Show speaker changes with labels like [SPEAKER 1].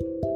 [SPEAKER 1] you.